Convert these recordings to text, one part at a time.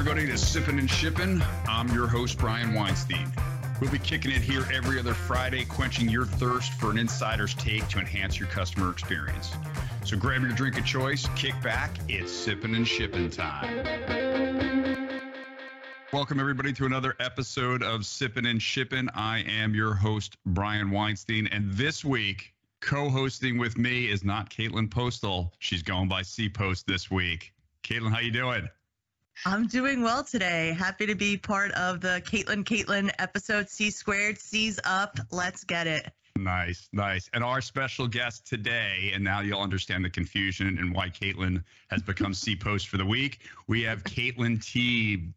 everybody, to Sippin' and Shippin'. I'm your host, Brian Weinstein. We'll be kicking it here every other Friday, quenching your thirst for an insider's take to enhance your customer experience. So grab your drink of choice, kick back, it's Sippin' and Shippin' time. Welcome, everybody, to another episode of Sippin' and Shippin'. I am your host, Brian Weinstein, and this week, co-hosting with me is not Caitlin Postal. She's going by C Post this week. Caitlin, how you doing? I'm doing well today. Happy to be part of the Caitlin Caitlin episode C squared. C's up. Let's get it. Nice, nice. And our special guest today, and now you'll understand the confusion and why Caitlin has become C Post for the week. We have Caitlin T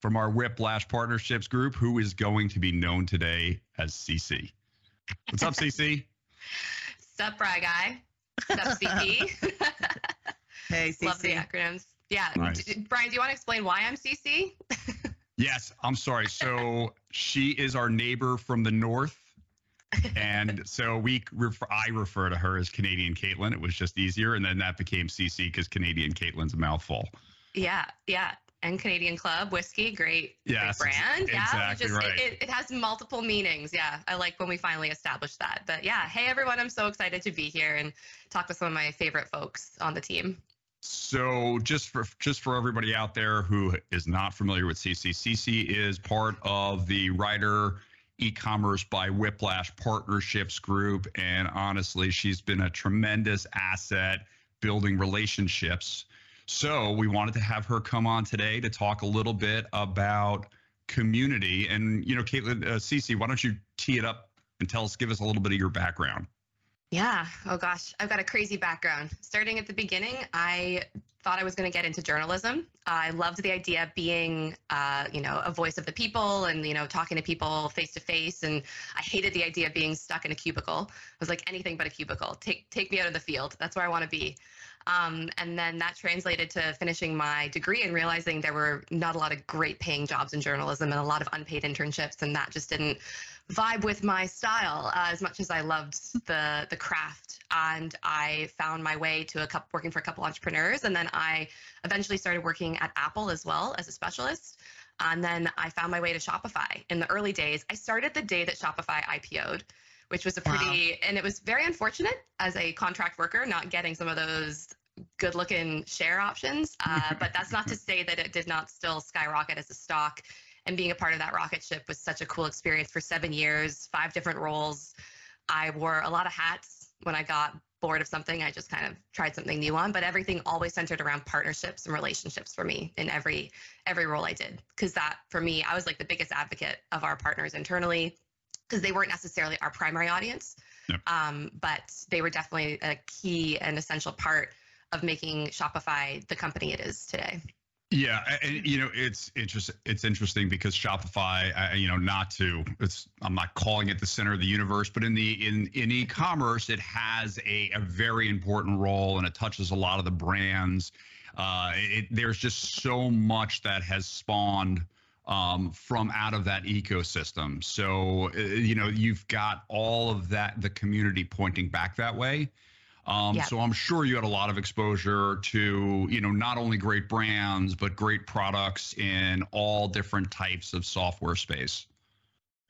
from our Whiplash Partnerships Group, who is going to be known today as CC. What's up, CC? Sup, Bry Guy. Sup, CP. hey, CC. Love the acronyms. Yeah. Nice. D- Brian, do you want to explain why I'm CC? Yes, I'm sorry. So she is our neighbor from the north. And so we refer, I refer to her as Canadian Caitlin. It was just easier. And then that became CC because Canadian Caitlin's a mouthful. yeah, yeah. And Canadian Club whiskey, great, Yes, great brand. yeah, exactly just right. it, it, it has multiple meanings. Yeah, I like when we finally established that. But yeah, hey everyone, I'm so excited to be here and talk with some of my favorite folks on the team. So just for just for everybody out there who is not familiar with CC, CC is part of the Ryder e-commerce by Whiplash partnerships group, and honestly, she's been a tremendous asset building relationships. So we wanted to have her come on today to talk a little bit about community. And you know, Caitlin, uh, why don't you tee it up and tell us, give us a little bit of your background? Yeah. Oh gosh, I've got a crazy background. Starting at the beginning, I thought I was going to get into journalism. I loved the idea of being, uh, you know, a voice of the people and you know talking to people face to face. And I hated the idea of being stuck in a cubicle. I was like anything but a cubicle. Take take me out of the field. That's where I want to be. Um, and then that translated to finishing my degree and realizing there were not a lot of great paying jobs in journalism and a lot of unpaid internships, and that just didn't vibe with my style uh, as much as I loved the the craft. And I found my way to a couple working for a couple entrepreneurs, and then I eventually started working at Apple as well as a specialist. And then I found my way to Shopify. In the early days, I started the day that Shopify IPO'd, which was a pretty and it was very unfortunate as a contract worker not getting some of those good looking share options. Uh, but that's not to say that it did not still skyrocket as a stock and being a part of that rocket ship was such a cool experience for seven years, five different roles. I wore a lot of hats when I got bored of something. I just kind of tried something new on, but everything always centered around partnerships and relationships for me in every every role I did. Because that for me, I was like the biggest advocate of our partners internally, because they weren't necessarily our primary audience, um, but they were definitely a key and essential part of making Shopify the company it is today. Yeah, and you know it's interesting. It's interesting because Shopify, uh, you know, not to it's I'm not calling it the center of the universe, but in the in in e-commerce, it has a, a very important role and it touches a lot of the brands. Uh, it, there's just so much that has spawned um, from out of that ecosystem. So uh, you know you've got all of that the community pointing back that way. Um, Yeah. So I'm sure you had a lot of exposure to, you know, not only great brands but great products in all different types of software space.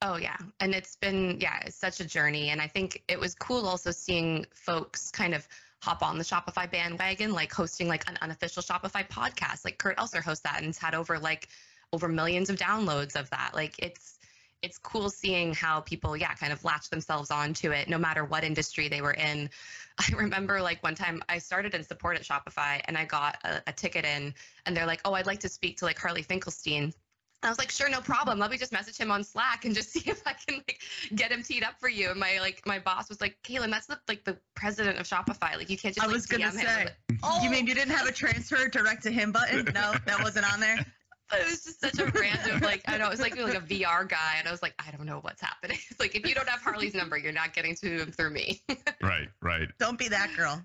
Oh yeah, and it's been yeah, it's such a journey, and I think it was cool also seeing folks kind of hop on the Shopify bandwagon, like hosting like an unofficial Shopify podcast. Like Kurt Elster hosts that, and it's had over like over millions of downloads of that. Like it's it's cool seeing how people yeah kind of latch themselves onto it, no matter what industry they were in. I remember like one time I started in support at Shopify, and I got a, a ticket in, and they're like, oh, I'd like to speak to like Harley Finkelstein. I was like, sure, no problem. Let me just message him on Slack and just see if I can like get him teed up for you. And my like my boss was like, Kaylin, that's the like the president of Shopify. Like you can't just I like, was gonna DM. Say. like, oh, You mean oh. you didn't have a transfer direct to him button? No, that wasn't on there. but it was just such a random like I know it was like like a VR guy, and I was like, I don't know what's happening. It's like if you don't have Harley's number, you're not getting to him through me. Right, right. Don't be that girl.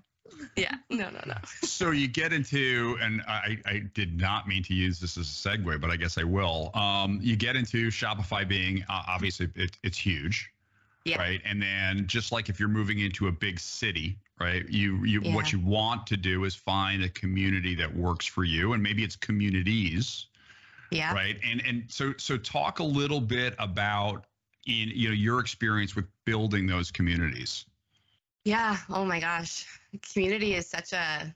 yeah, no, no, no. so you get into, and I, I did not mean to use this as a segue, but I guess I will. Um, you get into Shopify being uh, obviously it, it's huge, Yeah. right? And then just like if you're moving into a big city, right? You you what you want to do is find a community that works for you, and maybe it's communities, Yeah. Right. And and so so talk a little bit about in you know your experience with building those communities. Yeah. Oh my gosh. Community is such a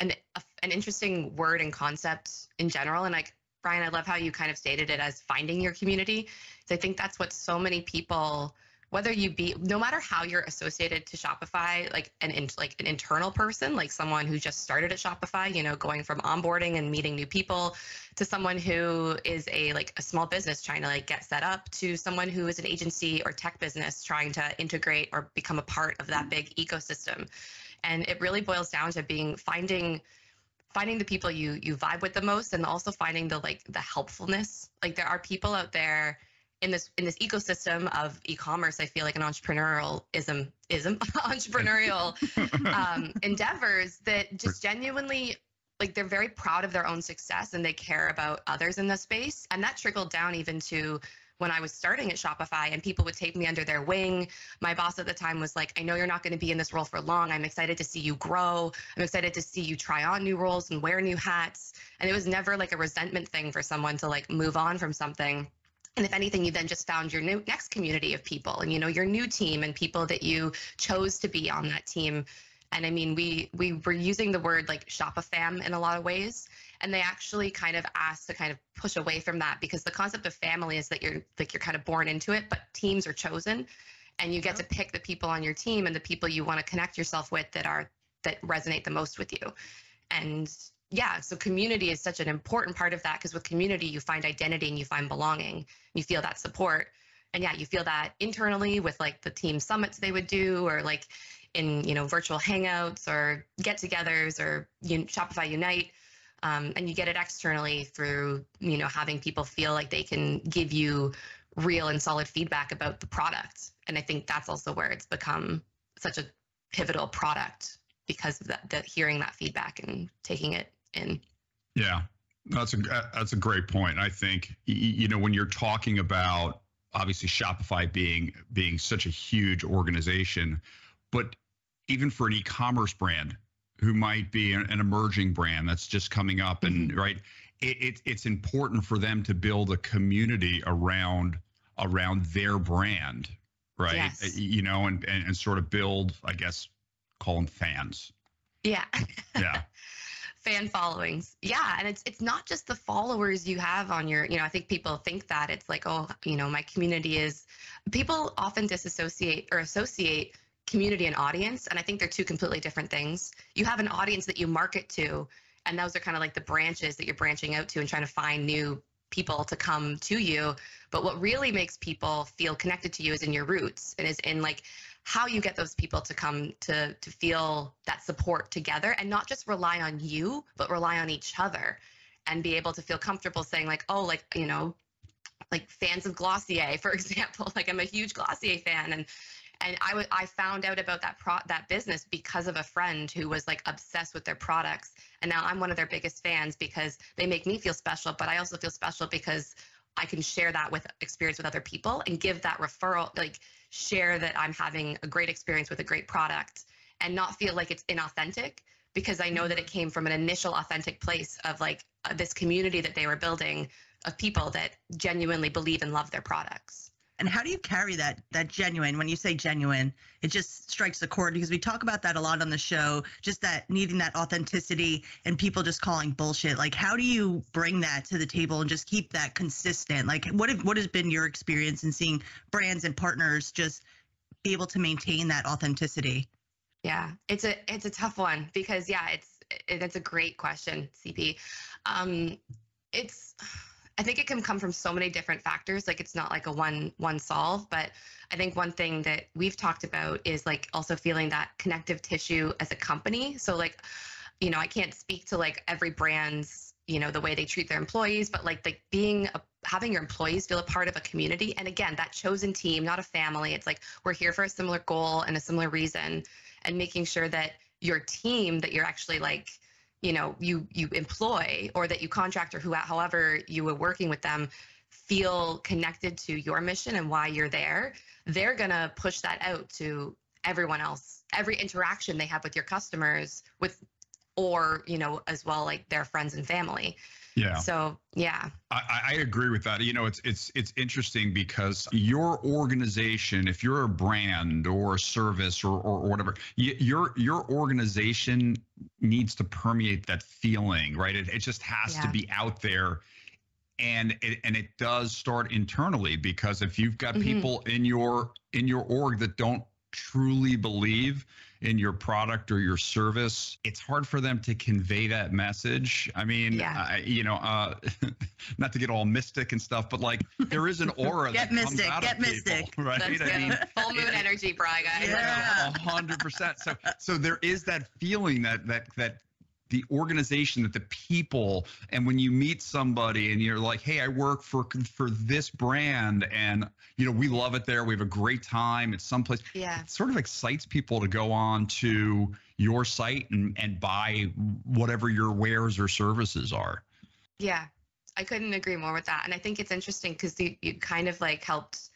an a, an interesting word and concept in general. And like Brian, I love how you kind of stated it as finding your community. So I think that's what so many people whether you be no matter how you're associated to Shopify, like an in, like an internal person, like someone who just started at Shopify, you know, going from onboarding and meeting new people to someone who is a like a small business trying to like get set up to someone who is an agency or tech business trying to integrate or become a part of that big ecosystem. And it really boils down to being finding finding the people you you vibe with the most and also finding the like the helpfulness. Like there are people out there in this in this ecosystem of e-commerce i feel like an entrepreneurial ism ism entrepreneurial um, endeavors that just genuinely like they're very proud of their own success and they care about others in the space and that trickled down even to when I was starting at Shopify and people would take me under their wing. My boss at the time was like, I know you're not going to be in this role for long. I'm excited to see you grow. I'm excited to see you try on new roles and wear new hats. And it was never like a resentment thing for someone to like move on from something and if anything you then just found your new next community of people and you know your new team and people that you chose to be on that team. And i mean we we were using the word like shopifam in a lot of ways. And they actually kind of asked to kind of push away from that because the concept of family is that you're like you're kind of born into it but teams are chosen. And you get to pick the people on your team and the people you want to connect yourself with that are that resonate the most with you. And yeah, so community is such an important part of that because with community, you find identity and you find belonging. You feel that support. And yeah, you feel that internally with like the team summits they would do or like in, you know, virtual hangouts or get togethers or you Shopify Unite. Um, and you get it externally through, you know, having people feel like they can give you real and solid feedback about the product. And I think that's also where it's become such a pivotal product because of that, that hearing that feedback and taking it in. Yeah, that's a that's a great point. I think you know when you're talking about obviously Shopify being being such a huge organization, but even for an e-commerce brand who might be an, emerging brand that's just coming up and mm-hmm. right it, it, it's important for them to build a community around around their brand right yes. you know and, and and sort of build i guess call them fans yeah yeah fan followings. Yeah, and it's it's not just the followers you have on your, you know, I think people think that it's like, oh, you know, my community is people often disassociate or associate community and audience, and I think they're two completely different things. You have an audience that you market to, and those are kind of like the branches that you're branching out to and trying to find new people to come to you. But what really makes people feel connected to you is in your roots and is in like how you get those people to come to to feel that support together and not just rely on you but rely on each other and be able to feel comfortable saying like oh like you know like fans of Glossier for example like I'm a huge Glossier fan. And and I, w- I found out about that pro- that business because of a friend who was like obsessed with their products. And now I'm one of their biggest fans because they make me feel special but I also feel special because I can share that with experience with other people and give that referral, like share that I'm having a great experience with a great product and not feel like it's inauthentic because I know that it came from an initial authentic place of like uh, this community that they were building of people that genuinely believe and love their products. And how do you carry that that genuine? When you say genuine, it just strikes a chord because we talk about that a lot on the show. Just that needing that authenticity and people just calling bullshit. Like, how do you bring that to the table and just keep that consistent? Like, what have, what has been your experience in seeing brands and partners just be able to maintain that authenticity? Yeah, it's a it's a tough one because yeah, it's it, it's a great question, CP. Um, it's I think it can come from so many different factors. Like it's not like a one one solve, but I think one thing that we've talked about is like also feeling that connective tissue as a company. So like, you know, I can't speak to like every brand's, you know, the way they treat their employees, but like like being a having your employees feel a part of a community and again that chosen team not a family it's like we're here for a similar goal and a similar reason and making sure that your team that you're actually like you know you you employ or that you contract or who however you were working with them feel connected to your mission and why you're there they're going to push that out to everyone else. Every interaction they have with your customers with or you know as well like their friends and family Yeah. so yeah I, I agree with that. You know, it's it's it's interesting because your organization, if you're a brand or a service or or, whatever, y- your your organization needs to permeate that feeling, right? It, it just has to be out there. And it, and it does start internally because if you've got Mhm. people in your in your org that don't truly believe in your product or your service, it's hard for them to convey that message. I mean, Yeah. I, you know, uh, not to get all mystic and stuff, but like there is an aura Get that comes mystic, out get of people, mystic. right? that's I mean, full moon it- energy bry guys Yeah. a hundred percent. So, so there is that feeling that that that the organization, that the people, and when you meet somebody and you're like, "Hey, I work for for this brand, and you know we love it there. We have a great time. It's someplace." yeah It sort of excites people to go on to your site and and buy whatever your wares or services are. Yeah, I couldn't agree more with that. And I think it's interesting because you, you kind of like helped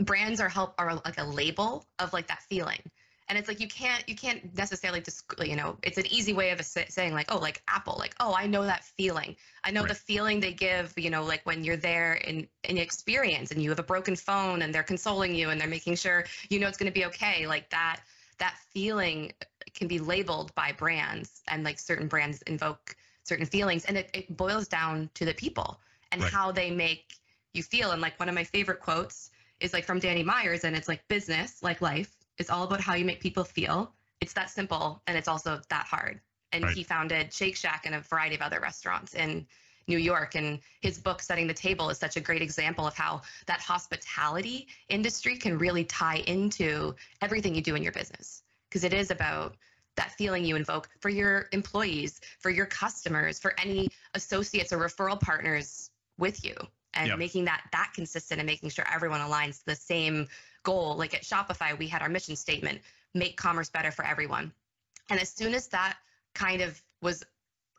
brands are help are like a label of like that feeling. And it's like you can't you can't necessarily just you know it's an easy way of sa- saying like oh like Apple like oh I know that feeling I know Right. the feeling they give you know like when you're there in in experience and you have a broken phone and they're consoling you and they're making sure you know it's going to be okay like that that feeling can be labeled by brands and like certain brands invoke certain feelings and it, it boils down to the people and Right. how they make you feel and like one of my favorite quotes is like from danny myers and it's like business like life is all about how you make people feel. It's that simple and it's also that hard. And Right. he founded shake shack and a variety of other restaurants in new york and his book setting the table is such a great example of how that hospitality industry can really tie into everything you do in your business. Because it is about that feeling you invoke for your employees, for your customers, for any associates or referral partners with you and Yep. making that that consistent and making sure everyone aligns to the same goal. Like at Shopify, we had our mission statement, make commerce better for everyone. And as soon as that kind of was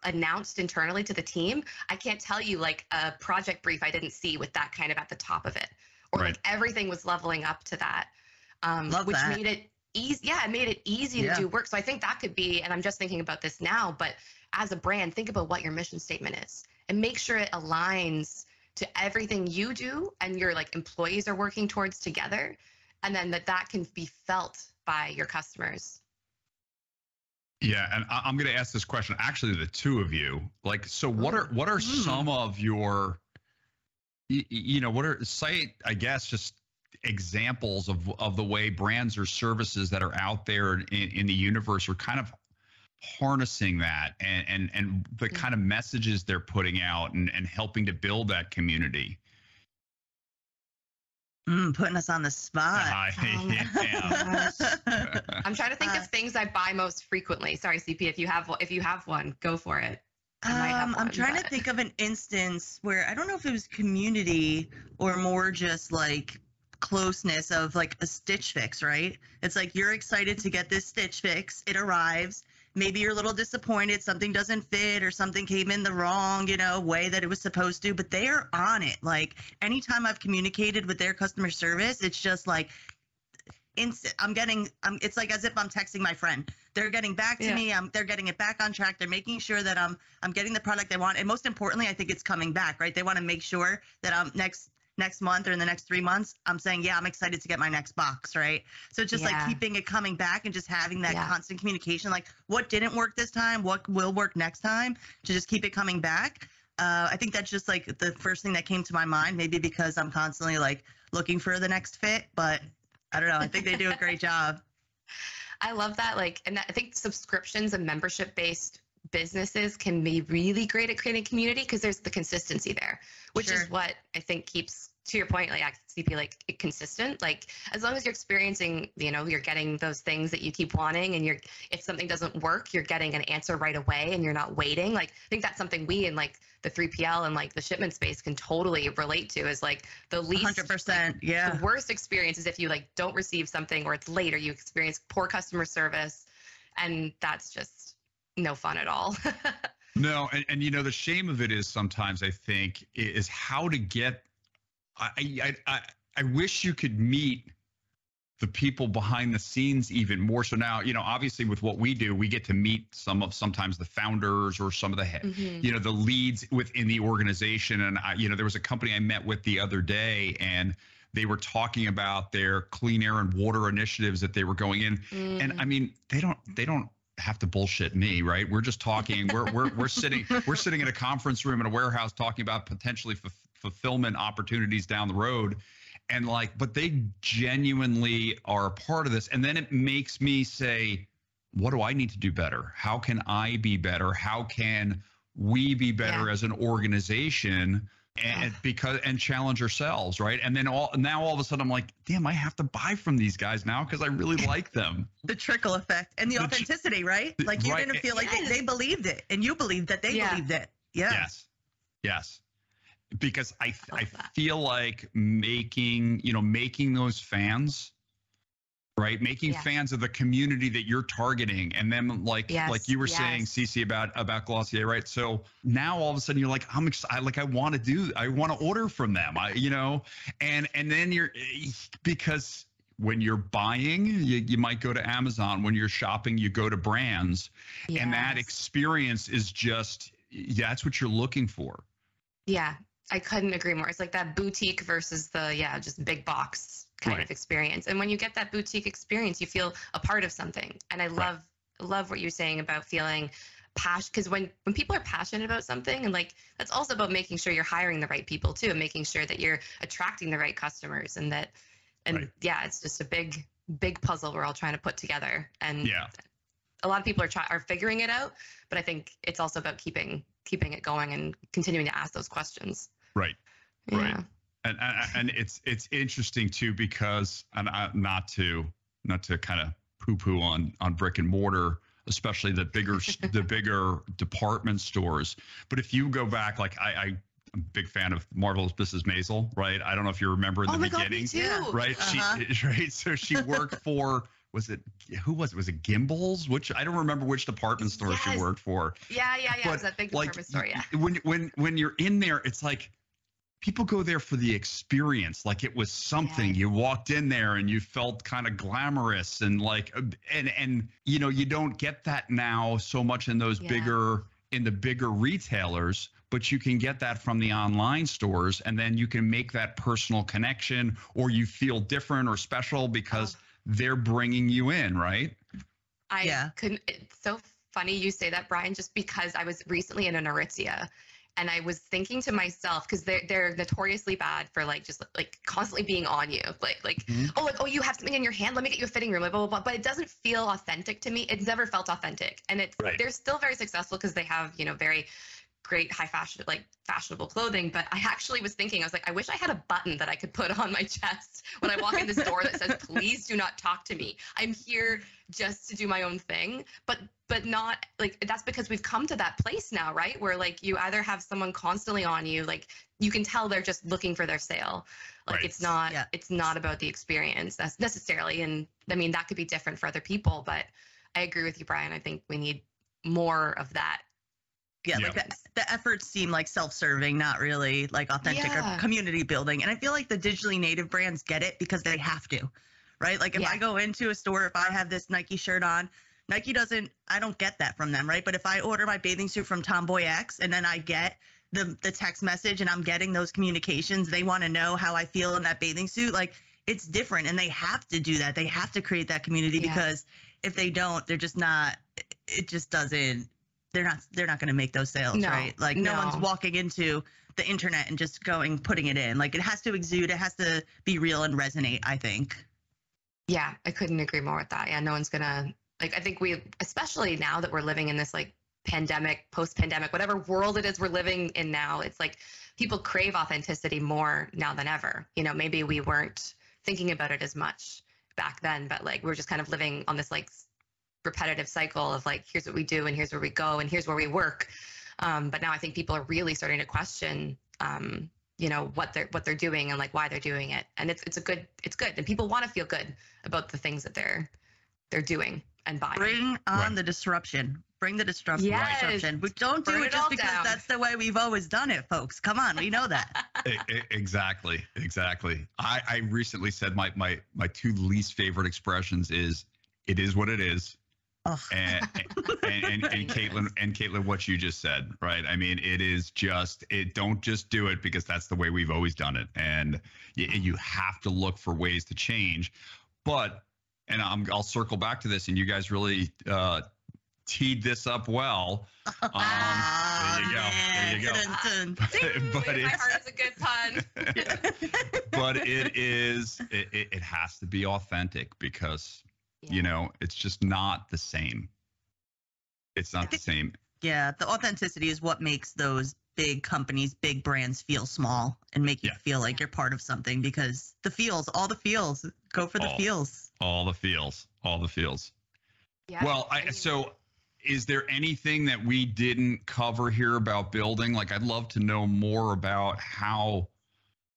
announced internally to the team, I can't tell you like a project brief I didn't see with that kind of at the top of it. Or Right. like everything was leveling up to that. Um, Love which that. made it easy. Yeah, it made it easy Yeah. to do work. So I think that could be, and I'm just thinking about this now, but as a brand, think about what your mission statement is and make sure it aligns to everything you do and your like employees are working towards together. And then that that can be felt by your customers. Yeah, and I- I'm going to ask this question actually the two of you. Like, so what are mm-hmm. what are some mm. of your, you know, what are cite I guess just examples of of the way brands or services that are out there in, in the universe are kind of harnessing that and and and the Mm. kind of messages they're putting out and and helping to build that community. Mm, putting us on the spot. I- Um, yeah. I'm trying to think Uh, of things I buy most frequently. Sorry, CP, if you have one- if you have one, go for it. I might have Um, I'm one, trying to think of an instance where I don't know if it was community or more just like closeness of like a stitch fix, right? It's like you're excited to get this stitch fix, it arrives. Maybe you're a little disappointed, something doesn't fit or something came in the wrong, you know, way that it was supposed to, but they are on it. Like anytime I've communicated with their customer service, it's just like instant i'm getting i'm it's like as if i'm texting my friend they're getting back to Yeah. me um, they're getting it back on track they're making sure that i'm i'm getting the product they want and most importantly i think it's coming back right they want to make sure that i'm next next month or in the next three months i'm saying yeah i'm excited to get my next box right so it's just Yeah. like keeping it coming back and just having that Yeah. constant communication like what didn't work this time what will work next time to just keep it coming back uh, i think that's just like the first thing that came to my mind maybe because i'm constantly like looking for the next fit but i don't know i think they do a great job I love that. Like, and I think subscriptions and membership based businesses can be really great at creating community because there's the consistency there, which Sure. is what I think keeps, to your point, like CP, like consistent. Like, as long as you're experiencing, you know, you're getting those things that you keep wanting, and you're, if something doesn't work, you're getting an answer right away and you're not waiting. Like, I think that's something we in like the 3PL and like the shipment space can totally relate to is like the least 100% yeah the worst experience is if you like don't receive something or it's late or you experience poor customer service and that's just no fun at all No, and, and you know the shame of it is sometimes I think is how to get. I I I, wish you could meet the people behind the scenes even more. So now you know obviously with what we do we get to meet some of sometimes the founders or some of the Mhm. you know the leads within the organization. And I, you know there was a company i met with the other day and they were talking about their clean air and water initiatives that they were going in. And Mm. i mean they don't they don't have to bullshit me right? We're just talking. We're we're, we're sitting we're sitting in a conference room in a warehouse talking about potentially f- fulfillment opportunities down the road and like but they genuinely are a part of this and then it makes me say what do i need to do better how can i be better how can we be better Yeah. as an organization and because and challenge ourselves right and then all now all of a sudden i'm like damn i have to buy from these guys now because i really like them the trickle effect and the, The tr- authenticity, right? Like you right. didn't feel like they, Yes. they believed it, and you believed that they Yeah. believed it. Yeah. Yes. Yes. Because I I feel like making, you know, making those fans, right? Making Yeah. fans of the community that you're targeting. And then like Yes, like you were saying, yes. Cece, about about Glossier, right? So now all of a sudden you're like, I'm excited, like I want to do, I want to order from them. I, you know, and and then you're eh, because when you're buying, you, you might go to Amazon. When you're shopping, you go to brands and that experience is just that's what you're looking for Yeah, I couldn't agree more. It's like that boutique versus the yeah, just big box kind Right. of experience. And when you get that boutique experience, you feel a part of something. And I love love what you're saying about feeling passion because when when people are passionate about something and like that's also about making sure you're hiring the right people too and making sure that you're attracting the right customers and that and Right. yeah, it's just a big big puzzle we're all trying to put together. And Yeah. a lot of people are try- are figuring it out, but I think it's also about keeping keeping it going and continuing to ask those questions. Right Right. And and, and it's it's interesting too because and I, not to not to kind of poo poo on on brick and mortar especially the bigger the bigger department stores but if you go back like i i i'm a big fan of Marvelous mrs maisel right i don't know if you remember in oh the my god, beginning me too. Right Uh-huh. she right so she worked for was it who was it was it Gimbels which i don't remember which department store she worked for Yeah, yeah, yeah. It But, was that big like department store. Yeah. when when when you're in there it's like people go there for the experience like it was something Yeah. you walked in there and you felt kind of glamorous and like uh, and and you know you don't get that now so much in those Yeah. bigger in the bigger retailers but you can get that from the online stores and then you can make that personal connection or you feel different or special because they're bringing you in right I Yeah. couldn't. It's so funny you say that, Brian, just because I was recently in an Aritzia and I was thinking to myself, because they're, they're notoriously bad for like just like constantly being on you. Like, like Mhm. oh, like, oh, you have something in your hand. Let me get you a fitting room. Blah, blah, blah. But it doesn't feel authentic to me. It's never felt authentic. And it's, Right. they're still very successful because they have, you know, very great high fashion like fashionable clothing but i actually was thinking i was like i wish i had a button that i could put on my chest when i walk in this door that says please do not talk to me. I'm here just to do my own thing. But but not like that's because we've come to that place now right? Where like you either have someone constantly on you like you can tell they're just looking for their sale. Like Right. it's not Yeah. it's not about the experience that's necessarily and i mean that could be different for other people but i agree with you brian. I think we need more of that Yeah, Yeah. like the, the efforts seem like self-serving, not really like authentic Yeah. or community building. And I feel like the digitally native brands get it because they have to, right? Like if Yeah. I go into a store, if I have this Nike shirt on, Nike doesn't. I don't get that from them, right? But if I order my bathing suit from Tomboy X and then I get the the text message and I'm getting those communications, they want to know how I feel in that bathing suit. Like it's different, and they have to do that. They have to create that community Yeah. because if they don't, they're just not. It just doesn't they're not they're not going to make those sales No, right like no. one's walking into the internet and just going putting it in like it has to exude it has to be real and resonate i think Yeah, I couldn't agree more with that. Yeah, no one's gonna like. I think we, especially now that we're living in this like pandemic, post-pandemic, whatever world it is we're living in now, it's like people crave authenticity more now than ever. You know, maybe we weren't thinking about it as much back then, but like we're just kind of living on this like repetitive cycle of like here's what we do and here's where we go and here's where we work. Um, but now I think people are really starting to question. Um, you know what they're what they're doing and like why they're doing it and it's it's a good it's good and people want to feel good about the things that they're they're doing and buying bring on Right. the disruption Bring the disruption. Yes. disruption. But don't do Burn it it just because down. that's the way we've always done it, folks. Come on, we know that. Exactly, exactly. I, I recently said my my my two least favorite expressions is "it is what it is" Ugh. and and, and, and Caitlin and Caitlin, what you just said, right? I mean, it is just it. Don't just do it because that's the way we've always done it, and you, you have to look for ways to change. But and I'm, I'll circle back to this, and you guys really uh, teed this up well. Um, there you go. There you go. Dun, dun. But my it's- heart is a good pun. but it is it, it, it has to be authentic because you know it's just not the same it's not the same Yeah, the authenticity is what makes those big companies, big brands feel small and make you Yeah. feel like you're part of something because the feels, all the feels, go for the All. feels. all the feels all the feels Yeah. well i mean, so is there anything that we didn't cover here about building like i'd love to know more about how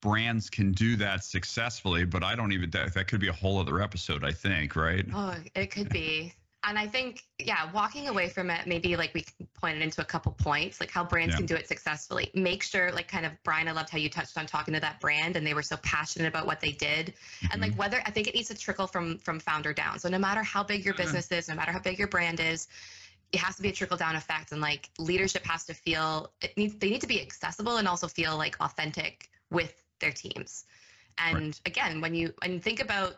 brands can do that successfully but i don't even that, that could be a whole other episode i think right Oh, it could be. And I think, yeah, walking away from it, maybe like we pointed into a couple points, like how brands Yeah. can do it successfully. Make sure, like, kind of, Brian, I loved how you touched on talking to that brand and they were so passionate about what they did. And Mhm. like, whether I think it needs to trickle from from founder down. So no matter how big your Mhm. business is, no matter how big your brand is, it has to be a trickle down effect. And like, leadership has to feel it needs they need to be accessible and also feel like authentic with their teams. And again, when you and think about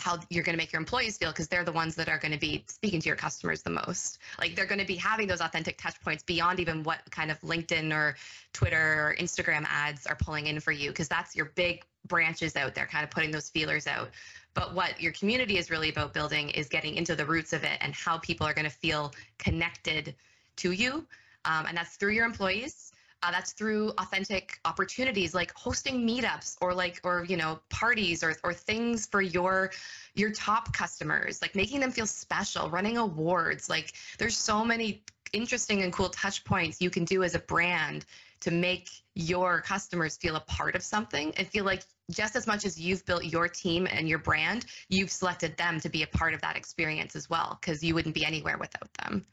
how you're going to make your employees feel because they're the ones that are going to be speaking to your customers the most. Like they're going to be having those authentic touch points beyond even what kind of LinkedIn or Twitter or Instagram ads are pulling in for you because that's your big branches out there kind of putting those feelers out. But what your community is really about building is getting into the roots of it and how people are going to feel connected to you. Um, and that's through your employees. Uh, that's through authentic opportunities like hosting meetups or like or you know parties or or things for your your top customers like making them feel special running awards. Like there's so many interesting and cool touch points you can do as a brand to make your customers feel a part of something and feel like just as much as you've built your team and your brand you've selected them to be a part of that experience as well because you wouldn't be anywhere without them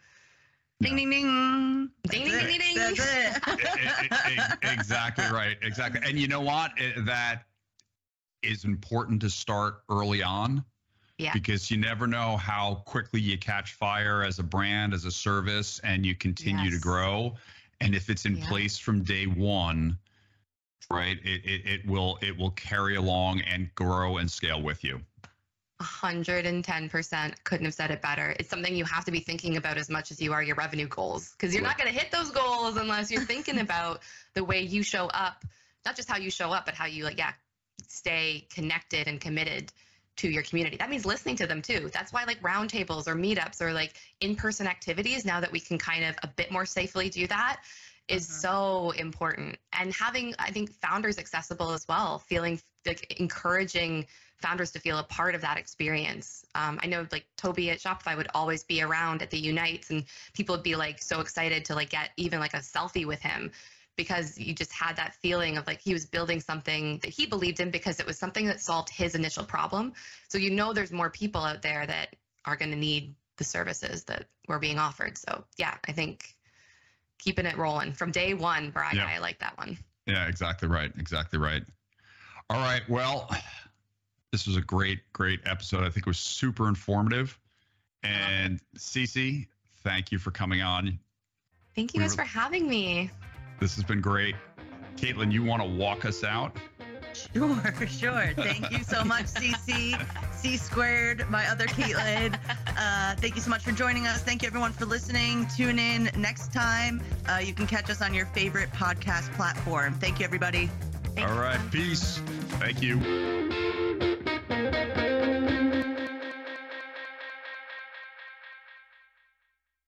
Ding, ding, ding. Ding, That's ding, it. ding, ding. That's it. E- exactly right exactly and you know what Eh, that is important to start early on Yeah. because you never know how quickly you catch fire as a brand as a service and you continue to grow and if it's in Yeah. place from day one right it, it, it will it will carry along and grow and scale with you 110% couldn't have said it better. It's something you have to be thinking about as much as you are your revenue goals because you're not going to hit those goals unless you're thinking about the way you show up, not just how you show up, but how you like yeah, stay connected and committed to your community. That means listening to them too. That's why like roundtables or meetups or like in-person activities now that we can kind of a bit more safely do that is Mhm. so important. And having I think founders accessible as well, feeling like encouraging founders to feel a part of that experience. Um, I know like Tobi at Shopify would always be around at the Unites and people would be like so excited to like get even like a selfie with him because you just had that feeling of like he was building something that he believed in because it was something that solved his initial problem. So you know there's more people out there that are going to need the services that were being offered. So yeah, I think keeping it rolling from day one, Brian, Yeah. I like that one. yeah exactly right exactly right all right well this was a great great episode i think it was super informative and Cece, thank you for coming on Thank you We guys were- for having me. This has been great. Caitlin, you want to walk us out? Sure, sure. Thank you so much, CC, C squared, my other Caitlin. Uh, thank you so much for joining us. Thank you, everyone, for listening. Tune in next time. Uh, you can catch us on your favorite podcast platform. Thank you, everybody. Thank All you. right. Peace. Thank you.